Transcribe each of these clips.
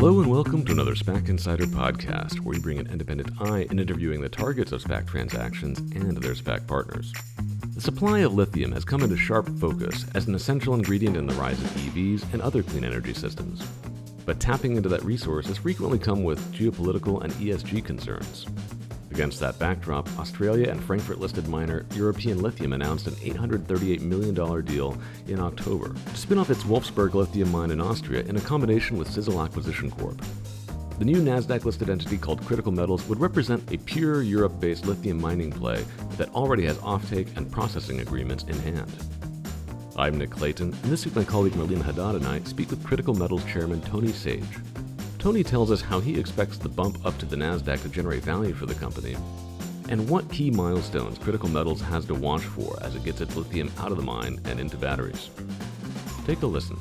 Hello and welcome to another SPAC Insider podcast, where we bring an independent eye in interviewing the targets of SPAC transactions and their SPAC partners. The supply of lithium has come into sharp focus as an essential ingredient in the rise of EVs and other clean energy systems. But tapping into that resource has frequently come with geopolitical and ESG concerns. Against that backdrop, Australia and Frankfurt listed miner European Lithium announced an $838 million deal in October to spin off its Wolfsberg lithium mine in Austria in a combination with Sizzle Acquisition Corp. The new NASDAQ listed entity called Critical Metals would represent a pure Europe based lithium mining play that already has offtake and processing agreements in hand. I'm Nick Clayton, and this week my colleague Marlene Haddad and I speak with Critical Metals chairman Tony Sage. Tony tells us how he expects the bump up to the NASDAQ to generate value for the company, and what key milestones Critical Metals has to watch for as it gets its lithium out of the mine and into batteries. Take a listen.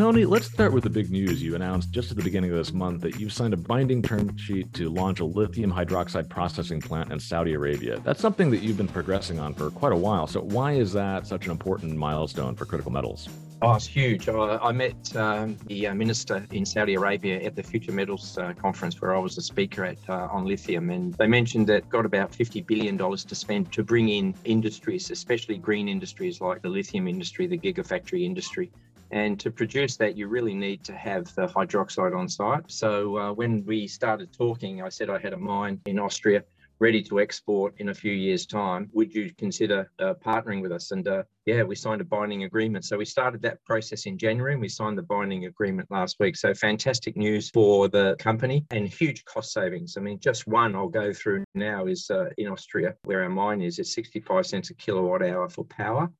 Tony, let's start with the big news you announced just at the beginning of this month that you've signed a binding term sheet to launch a lithium hydroxide processing plant in Saudi Arabia. That's something that you've been progressing on for quite a while. So, why is that such an important milestone for critical metals? Oh, it's huge. I, I met um, the uh, minister in Saudi Arabia at the Future Metals uh, conference where I was a speaker at uh, on lithium, and they mentioned that got about $50 billion to spend to bring in industries, especially green industries like the lithium industry, the gigafactory industry. And to produce that, you really need to have the hydroxide on site. So uh, when we started talking, I said I had a mine in Austria ready to export in a few years' time. Would you consider uh, partnering with us? And uh, yeah, we signed a binding agreement. So we started that process in January and we signed the binding agreement last week. So fantastic news for the company and huge cost savings. I mean, just one I'll go through now is uh, in Austria, where our mine is, it's 65 cents a kilowatt hour for power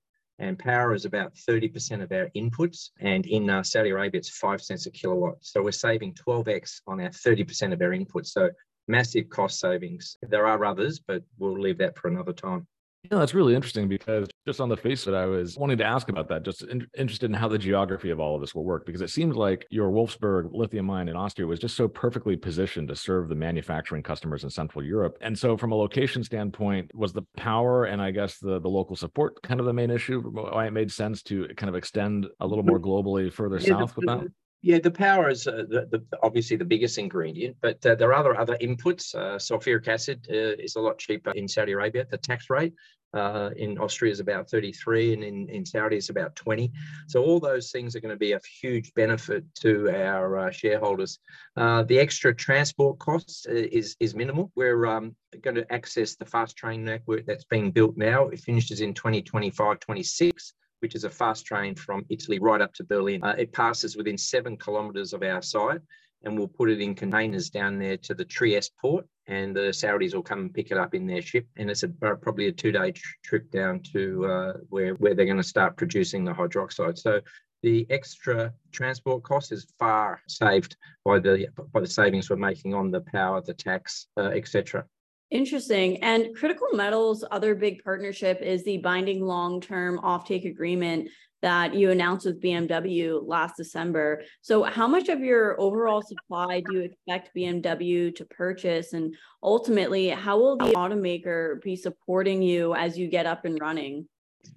and power is about 30% of our inputs. And in uh, Saudi Arabia, it's five cents a kilowatt. So we're saving 12x on our 30% of our inputs. So massive cost savings. There are others, but we'll leave that for another time. Yeah, that's really interesting because just on the face of it, I was wanting to ask about that, just in, interested in how the geography of all of this will work, because it seems like your Wolfsberg lithium mine in Austria was just so perfectly positioned to serve the manufacturing customers in Central Europe. And so, from a location standpoint, was the power and I guess the, the local support kind of the main issue? Why it made sense to kind of extend a little mm-hmm. more globally further yeah, south with that? Yeah, the power is uh, the, the, obviously the biggest ingredient, but uh, there are other other inputs. Uh, sulfuric acid uh, is a lot cheaper in Saudi Arabia. The tax rate uh, in Austria is about 33, and in, in Saudi is about 20. So all those things are going to be a huge benefit to our uh, shareholders. the extra transport costs is is minimal. We're um, going to access the fast train network that's being built now. It finishes in 2025, 26 which is a fast train from Italy right up to Berlin. Uh, it passes within seven kilometres of our site, and we'll put it in containers down there to the Trieste port, and the Saudis will come and pick it up in their ship. And it's a, probably a two-day tr- trip down to uh, where where they're going to start producing the hydroxide. So the extra transport cost is far saved by the by the savings we're making on the power, the tax, uh, etc. Interesting. And Critical Metals' other big partnership is the binding long term offtake agreement that you announced with BMW last December. So, how much of your overall supply do you expect BMW to purchase? And ultimately, how will the automaker be supporting you as you get up and running?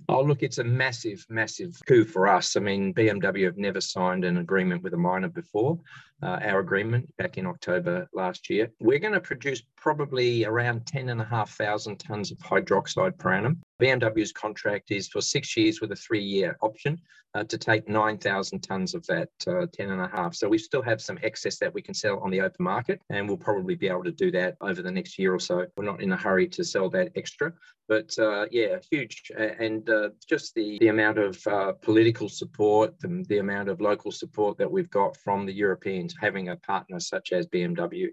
Oh, look, it's a massive, massive coup for us. I mean, BMW have never signed an agreement with a miner before. Uh, our agreement back in October last year. We're going to produce probably around 10,500 tonnes of hydroxide per annum. BMW's contract is for six years with a three year option uh, to take 9,000 tonnes of that uh, 10 and a half. So we still have some excess that we can sell on the open market, and we'll probably be able to do that over the next year or so. We're not in a hurry to sell that extra, but uh, yeah, huge. And uh, just the, the amount of uh, political support, the, the amount of local support that we've got from the Europeans, having a partner such as BMW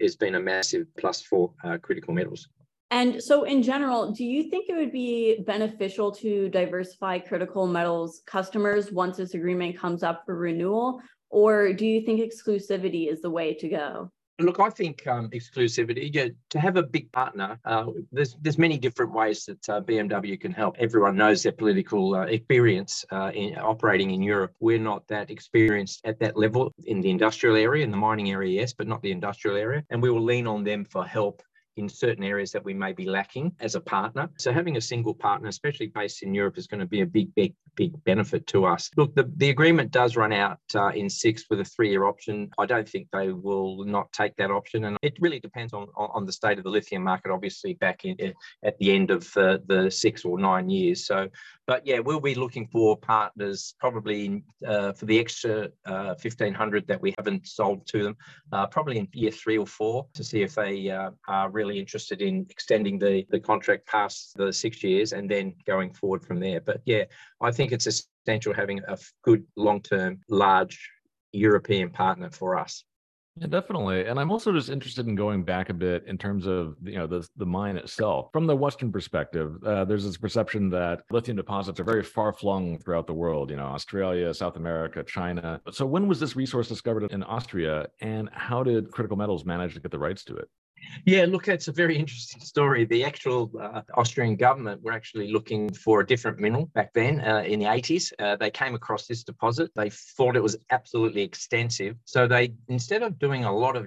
has been a massive plus for uh, critical metals. And so, in general, do you think it would be beneficial to diversify critical metals customers once this agreement comes up for renewal? Or do you think exclusivity is the way to go? Look, I think um, exclusivity. Yeah, to have a big partner, uh, there's there's many different ways that uh, BMW can help. Everyone knows their political uh, experience uh, in operating in Europe. We're not that experienced at that level in the industrial area, in the mining area, yes, but not the industrial area. And we will lean on them for help in certain areas that we may be lacking as a partner. So having a single partner, especially based in Europe, is going to be a big, big, big benefit to us. Look, the, the agreement does run out uh, in six with a three-year option. I don't think they will not take that option, and it really depends on on the state of the lithium market. Obviously, back in at the end of the, the six or nine years. So, but yeah, we'll be looking for partners probably uh, for the extra uh, 1500 that we haven't sold to them, uh, probably in year three or four to see if they uh, are really interested in extending the, the contract past the six years and then going forward from there. But yeah, I think it's essential having a good long term, large European partner for us. Yeah, definitely. And I'm also just interested in going back a bit in terms of you know the the mine itself. From the Western perspective, uh, there's this perception that lithium deposits are very far flung throughout the world. You know, Australia, South America, China. So when was this resource discovered in Austria, and how did Critical Metals manage to get the rights to it? Yeah, look, it's a very interesting story. The actual uh, Austrian government were actually looking for a different mineral back then uh, in the 80s. Uh, they came across this deposit. They thought it was absolutely extensive. So they, instead of doing a lot of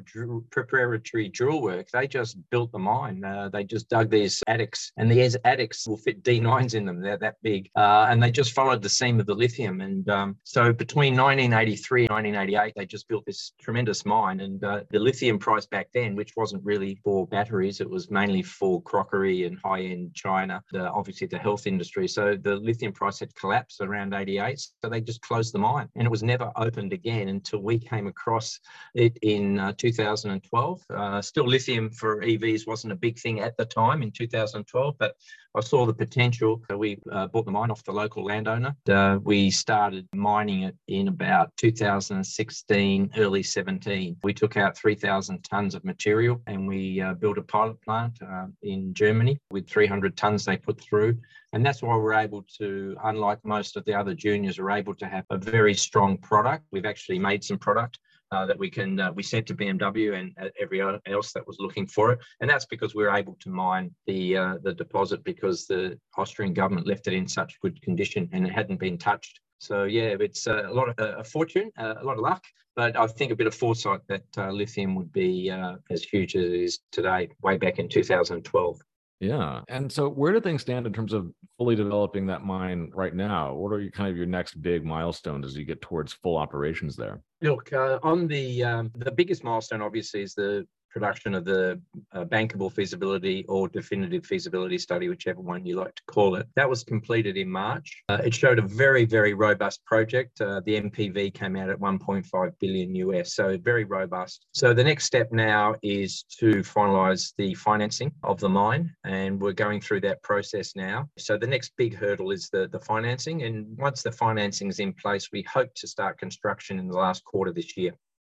preparatory drill work, they just built the mine. Uh, they just dug these adits, and these adits will fit D9s in them. They're that big. Uh, and they just followed the seam of the lithium. And um, so between 1983 and 1988, they just built this tremendous mine. And uh, the lithium price back then, which wasn't really for batteries. It was mainly for crockery and high end China, the, obviously the health industry. So the lithium price had collapsed around 88. So they just closed the mine and it was never opened again until we came across it in uh, 2012. Uh, still, lithium for EVs wasn't a big thing at the time in 2012, but I saw the potential. So we uh, bought the mine off the local landowner. Uh, we started mining it in about 2016, early 17. We took out 3,000 tons of material and we uh, built a pilot plant uh, in Germany with 300 tons they put through. And that's why we're able to, unlike most of the other juniors, are able to have a very strong product. We've actually made some product uh, that we can uh, we sent to BMW and uh, everyone else that was looking for it, and that's because we are able to mine the uh, the deposit because the Austrian government left it in such good condition and it hadn't been touched. So yeah, it's uh, a lot of a fortune, a lot of luck, but I think a bit of foresight that lithium would be as huge as it is today, way back in 2012. Yeah. And so where do things stand in terms of fully developing that mine right now? What are you kind of your next big milestones as you get towards full operations there? Look, uh, on the um, the biggest milestone obviously is the production of the uh, bankable feasibility or definitive feasibility study, whichever one you like to call it. That was completed in March. Uh, it showed a very, very robust project. Uh, the NPV came out at 1.5 billion US, so very robust. So the next step now is to finalise the financing of the mine, and we're going through that process now. So the next big hurdle is the, the financing, and once the financing is in place, we hope to start construction in the last quarter this year.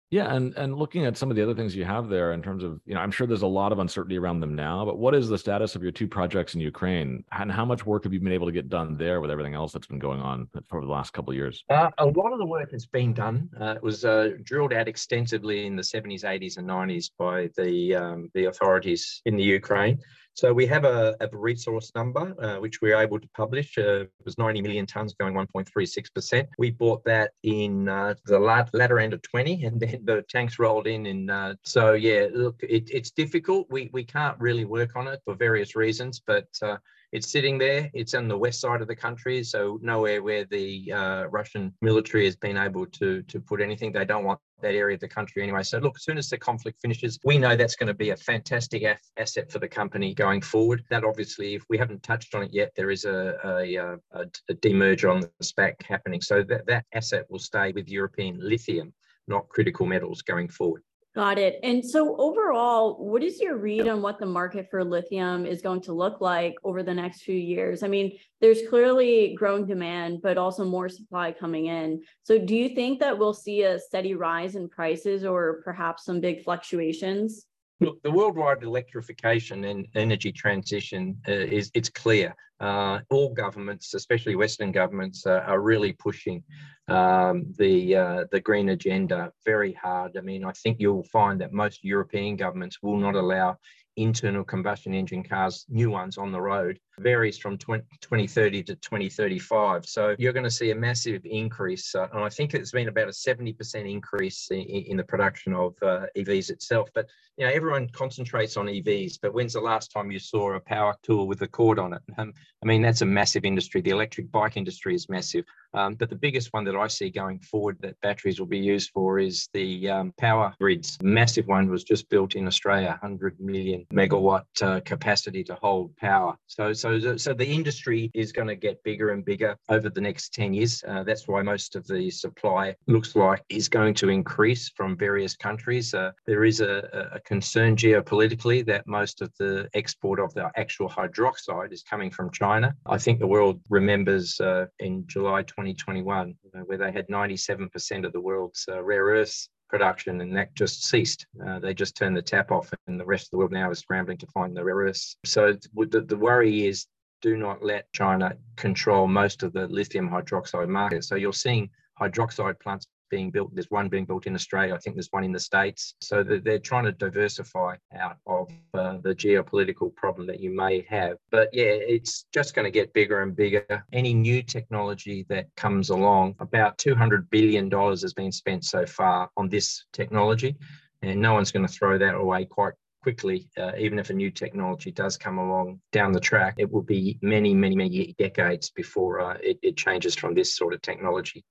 Yeah, and and looking at some of the other things you have there in terms of, you know, I'm sure there's a lot of uncertainty around them now, but what is the status of your two projects in Ukraine, and how much work have you been able to get done there with everything else that's been going on for the last couple of years? Uh, a lot of the work has been done. Uh, it was uh, drilled out extensively in the 70s, 80s, and 90s by the um, the authorities in the Ukraine. So we have a, a resource number, uh, which we are able to publish. Uh, it was 90 million tonnes going 1.36%. We bought that in uh, the latter end of 20 and then the tanks rolled in. And uh, so, yeah, look, it, it's difficult. We, we can't really work on it for various reasons, but uh, it's sitting there. It's on the west side of the country, so nowhere where the uh, Russian military has been able to to put anything. They don't want that area of the country anyway. So look, as soon as the conflict finishes, we know that's going to be a fantastic asset for the company going forward. That obviously, if we haven't touched on it yet, there is a, a, a, a demerger on the SPAC happening. So that, that asset will stay with European lithium, not critical metals going forward. Got it. And so overall, what is your read on what the market for lithium is going to look like over the next few years? I mean, there's clearly growing demand, but also more supply coming in. So do you think that we'll see a steady rise in prices or perhaps some big fluctuations? Look, the worldwide electrification and energy transition uh, is it's clear. Uh, all governments, especially Western governments, uh, are really pushing um, the uh, the green agenda very hard. I mean, I think you'll find that most European governments will not allow internal combustion engine cars, new ones on the road varies from 20, 2030 to 2035. So you're going to see a massive increase. Uh, and I think it's been about a 70% increase in, in the production of uh, EVs itself. But, you know, everyone concentrates on EVs, but when's the last time you saw a power tool with a cord on it? Um, I mean, that's a massive industry. The electric bike industry is massive. Um, but the biggest one that I see going forward that batteries will be used for is the um, power grids. Massive one was just built in Australia, 100 million megawatt uh, capacity to hold power. So, so, so the industry is going to get bigger and bigger over the next 10 years. Uh, that's why most of the supply looks like is going to increase from various countries. Uh, there is a, a concern geopolitically that most of the export of the actual hydroxide is coming from China. I think the world remembers uh, in July 2021, uh, where they had 97% of the world's uh, rare earths production, and that just ceased. Uh, they just turned the tap off, and the rest of the world now is scrambling to find the rare earths. So the, the worry is do not let China control most of the lithium hydroxide market. So you're seeing hydroxide plants being built. There's one being built in Australia. I think there's one in the States. So they're trying to diversify out of uh, the geopolitical problem that you may have. But yeah, it's just going to get bigger and bigger. Any new technology that comes along, about $200 billion has been spent so far on this technology. And no one's going to throw that away quite quickly, uh, even if a new technology does come along down the track, it will be many, many, many decades before uh, it, it changes from this sort of technology.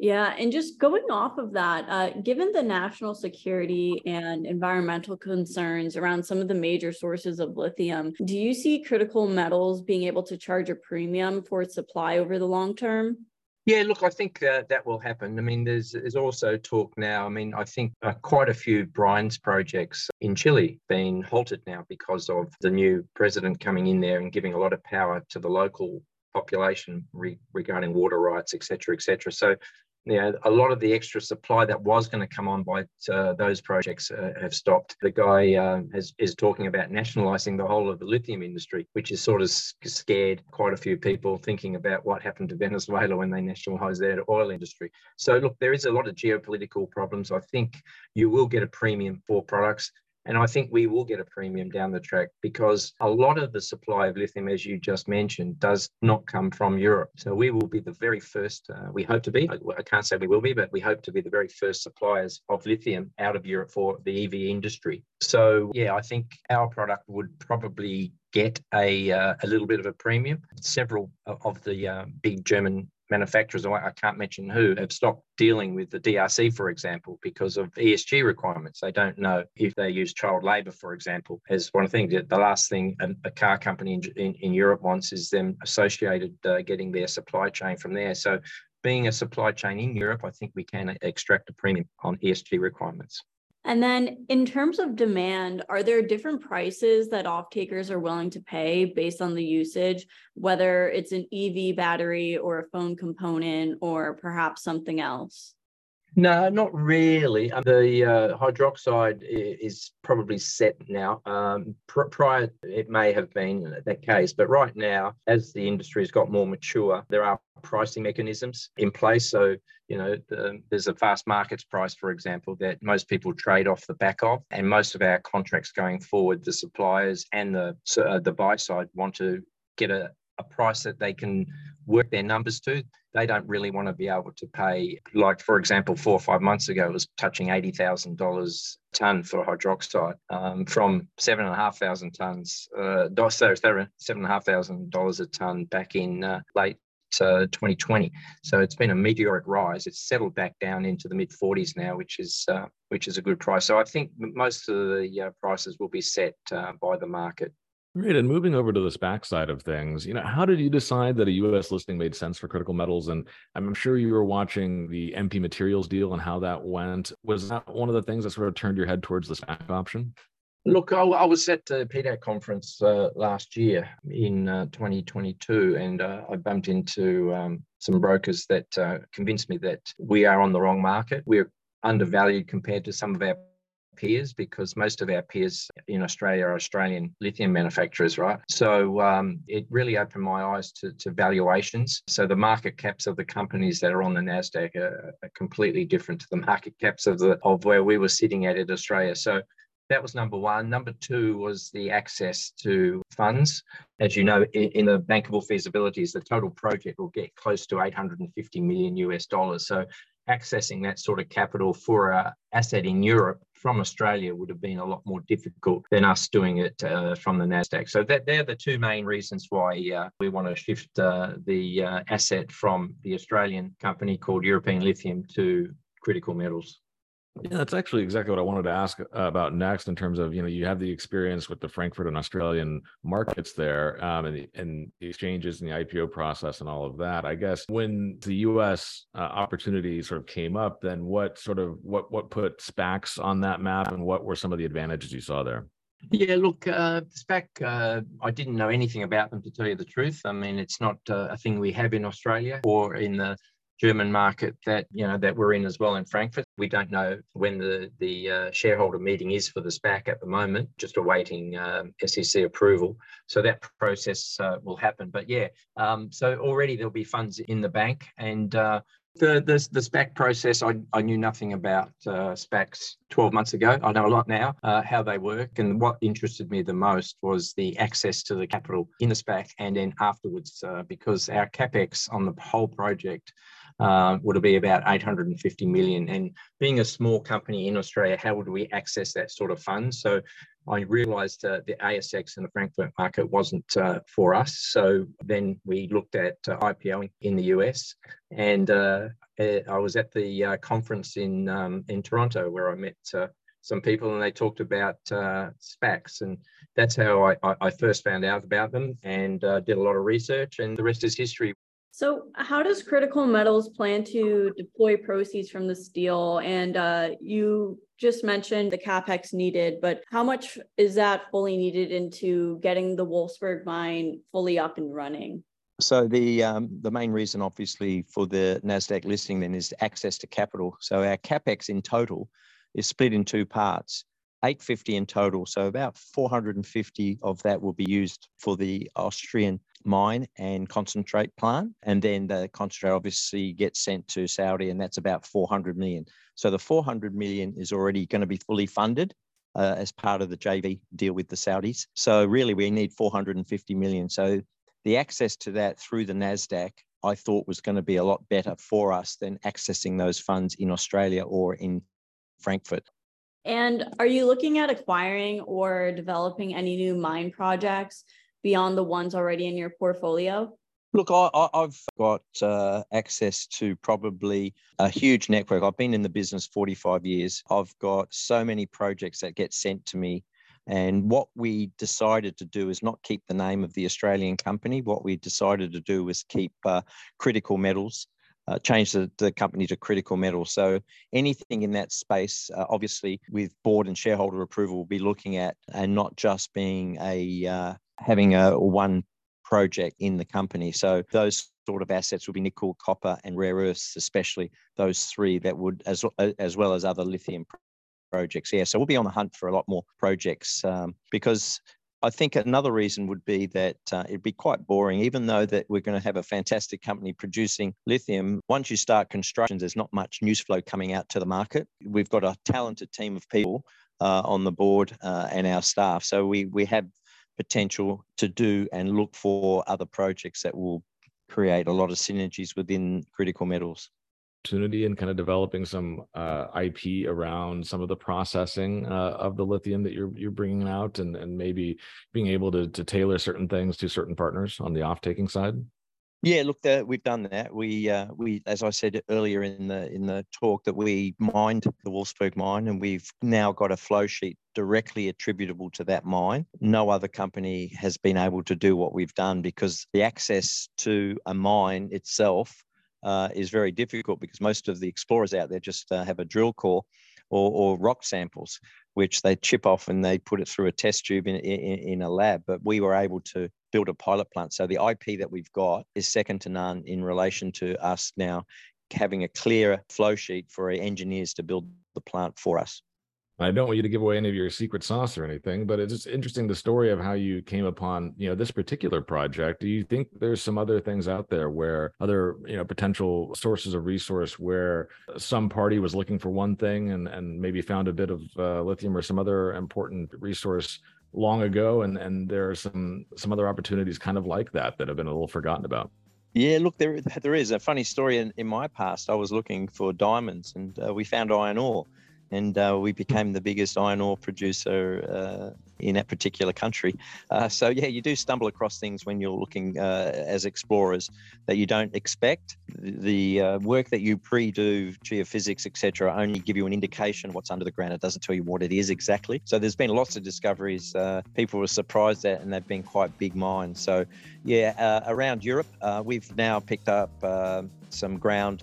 Yeah, and just going off of that, uh, given the national security and environmental concerns around some of the major sources of lithium, do you see critical metals being able to charge a premium for its supply over the long term? Yeah, look, I think uh, that will happen. I mean, there's there's also talk now. I mean, I think uh, quite a few brines projects in Chile being halted now because of the new president coming in there and giving a lot of power to the local population re- regarding water rights, et cetera, et cetera. So you know, a lot of the extra supply that was going to come on by uh, those projects uh, have stopped. The guy uh, has, is talking about nationalising the whole of the lithium industry, which has sort of scared quite a few people thinking about what happened to Venezuela when they nationalised their oil industry. So, look, there is a lot of geopolitical problems. I think you will get a premium for products. And I think we will get a premium down the track because a lot of the supply of lithium, as you just mentioned, does not come from Europe. So we will be the very first, uh, we hope to be, I can't say we will be, but we hope to be the very first suppliers of lithium out of Europe for the EV industry. So, yeah, I think our product would probably get a, uh, a little bit of a premium. Several of the uh, big German manufacturers, I can't mention who, have stopped dealing with the DRC, for example, because of ESG requirements. They don't know if they use child labour, for example, as one thing. The things the last thing a, car company in, in, in, Europe wants is them associated uh, getting their supply chain from there. So being a supply chain in Europe, I think we can extract a premium on ESG requirements. And then in terms of demand, are there different prices that off takers are willing to pay based on the usage, whether it's an EV battery or a phone component or perhaps something else? No, not really. Um, the uh, hydroxide is probably set now. Um, pr- prior, it may have been that case, but right now, as the industry has got more mature, there are pricing mechanisms in place. So, you know, the, there's a Fastmarkets price, for example, that most people trade off the back of, and most of our contracts going forward, the suppliers and the uh, the buy side want to get a, a price that they can work their numbers to. They don't really want to be able to pay, like, for example, four or five months ago, it was touching $80,000 a tonne for hydroxide um, from 7,500 tonnes, uh, sorry, $7,500 a tonne back in uh, late uh, 2020. So it's been a meteoric rise. It's settled back down into the mid 40s now, which is uh, which is a good price. So I think most of the uh, prices will be set uh, by the market. Great. And moving over to the SPAC side of things, you know, how did you decide that a U.S. listing made sense for critical metals? And I'm sure you were watching the MP Materials deal and how that went. Was that one of the things that sort of turned your head towards the SPAC option? Look, I, I was at the PDAC conference uh, last year in uh, 2022, and uh, I bumped into um, some brokers that uh, convinced me that we are on the wrong market. We're undervalued compared to some of our peers because most of our peers in Australia are Australian lithium manufacturers, right? So um, it really opened my eyes to, to, valuations. So the market caps of the companies that are on the Nasdaq are, are completely different to the market caps of the of where we were sitting at in Australia. So that was number one. Number two was the access to funds. As you know, in, in the bankable feasibilities, the total project will get close to 850 million US dollars. So accessing that sort of capital for an asset in Europe from Australia would have been a lot more difficult than us doing it uh, from the Nasdaq. So that they're the two main reasons why uh, we want to shift uh, the uh, asset from the Australian company called European Lithium to Critical Metals. Yeah, that's actually exactly what I wanted to ask uh, about next in terms of, you know, you have the experience with the Frankfurt and Australian markets there um, and, the, and the exchanges and the IPO process and all of that. I guess when the US uh, opportunity sort of came up, then what sort of, what, what put SPACs on that map and what were some of the advantages you saw there? Yeah, look, uh, SPAC, uh, I didn't know anything about them to tell you the truth. I mean, it's not uh, a thing we have in Australia or in the German market that you know that we're in as well in Frankfurt. We don't know when the the uh, shareholder meeting is for the SPAC at the moment. Just awaiting um, SEC approval. So that process uh, will happen. But yeah, um, so already there'll be funds in the bank and. Uh, the, the, the SPAC process, I, I knew nothing about uh, SPACs 12 months ago. I know a lot now, uh, how they work. And what interested me the most was the access to the capital in the SPAC and then afterwards, uh, because our capex on the whole project uh, would be about 850 million. And being a small company in Australia, how would we access that sort of fund? So I realized uh, the ASX and the Frankfurt market wasn't uh, for us. So then we looked at uh, IPO in the US. And uh, eh, I was at the uh, conference in, um, in Toronto where I met some people and they talked about uh, SPACs. And that's how I, I, first found out about them and uh, did a lot of research, and the rest is history. So, how does Critical Metals plan to deploy proceeds from this deal? And uh, you just mentioned the capex needed, but how much is that fully needed into getting the Wolfsberg mine fully up and running? So the um, the main reason, obviously, for the Nasdaq listing then is access to capital. So our capex in total is split in two parts. 850 in total. So about 450 of that will be used for the Austrian mine and concentrate plant. And then the concentrate obviously gets sent to Saudi, and that's about 400 million. So the 400 million is already going to be fully funded. Uh, as part of the JV deal with the Saudis. So, really, we need 450 million. So, the access to that through the NASDAQ, I thought was going to be a lot better for us than accessing those funds in Australia or in Frankfurt. And are you looking at acquiring or developing any new mine projects beyond the ones already in your portfolio? Look, I, have got uh, access to probably a huge network. I've been in the business 45 years. I've got so many projects that get sent to me. And what we decided to do is not keep the name of the Australian company. What we decided to do was keep uh, critical metals uh, change the, the, company to critical metals. So anything in that space, uh, obviously with board and shareholder approval, we'll be looking at and not just being a uh, having a one project in the company. So those sort of assets would be nickel, copper, and rare earths, especially those three that would as as well as other lithium projects. Yeah, so we'll be on the hunt for a lot more projects um, because I think another reason would be that uh, it'd be quite boring, even though that we're going to have a fantastic company producing lithium. Once you start construction, there's not much news flow coming out to the market. We've got a talented team of people uh, on the board uh, and our staff, so we we have potential to do and look for other projects that will create a lot of synergies within critical metals opportunity and kind of developing some uh, IP around some of the processing uh, of the lithium that you're you're bringing out, and and maybe being able to to tailor certain things to certain partners on the off taking side? Yeah, look, we've done that. We uh, we, as I said earlier in the in the talk, that we mined the Wolfsberg mine, and we've now got a flow sheet directly attributable to that mine. No other company has been able to do what we've done because the access to a mine itself uh, is very difficult because most of the explorers out there just uh, have a drill core or, or, rock samples, which they chip off and they put it through a test tube in, in, in, a lab. But we were able to build a pilot plant. So the IP that we've got is second to none in relation to us now having a clearer flow sheet for engineers to build the plant for us. I don't want you to give away any of your secret sauce or anything, but it's just interesting the story of how you came upon, you know, this particular project. Do you think there's some other things out there where other, you know, potential sources of resource where some party was looking for one thing and and maybe found a bit of uh, lithium or some other important resource long ago and and there are some some other opportunities kind of like that that have been a little forgotten about yeah, look, there there is a funny story in, in my past. I was looking for diamonds, and uh, we found iron ore, and uh, we became the biggest iron ore producer uh, in that particular country. Uh, so yeah, you do stumble across things when you're looking uh, as explorers that you don't expect. The uh, work that you pre-do, geophysics, etc., only give you an indication what's under the ground. It doesn't tell you what it is exactly. So there's been lots of discoveries. Uh, people were surprised at, and they've been quite big mines. So yeah, around Europe, we've now picked up some ground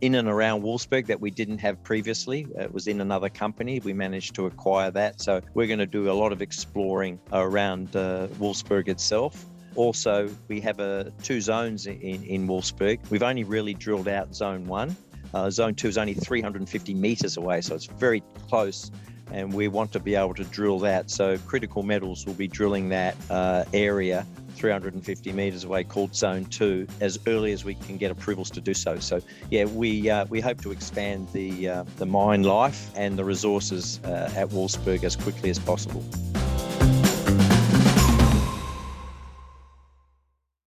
in and around Wolfsberg that we didn't have previously. It was in another company. We managed to acquire that. So we're going to do a lot of exploring around uh, Wolfsberg itself. Also, we have uh, two zones in, in Wolfsberg. We've only really drilled out zone one. Uh, zone two is only 350 meters away, so it's very close and we want to be able to drill that. So critical metals will be drilling that uh, area 350 meters away called Zone 2 as early as we can get approvals to do so. So, yeah, we uh, we hope to expand the uh, the mine life and the resources uh, at Wolfsberg as quickly as possible.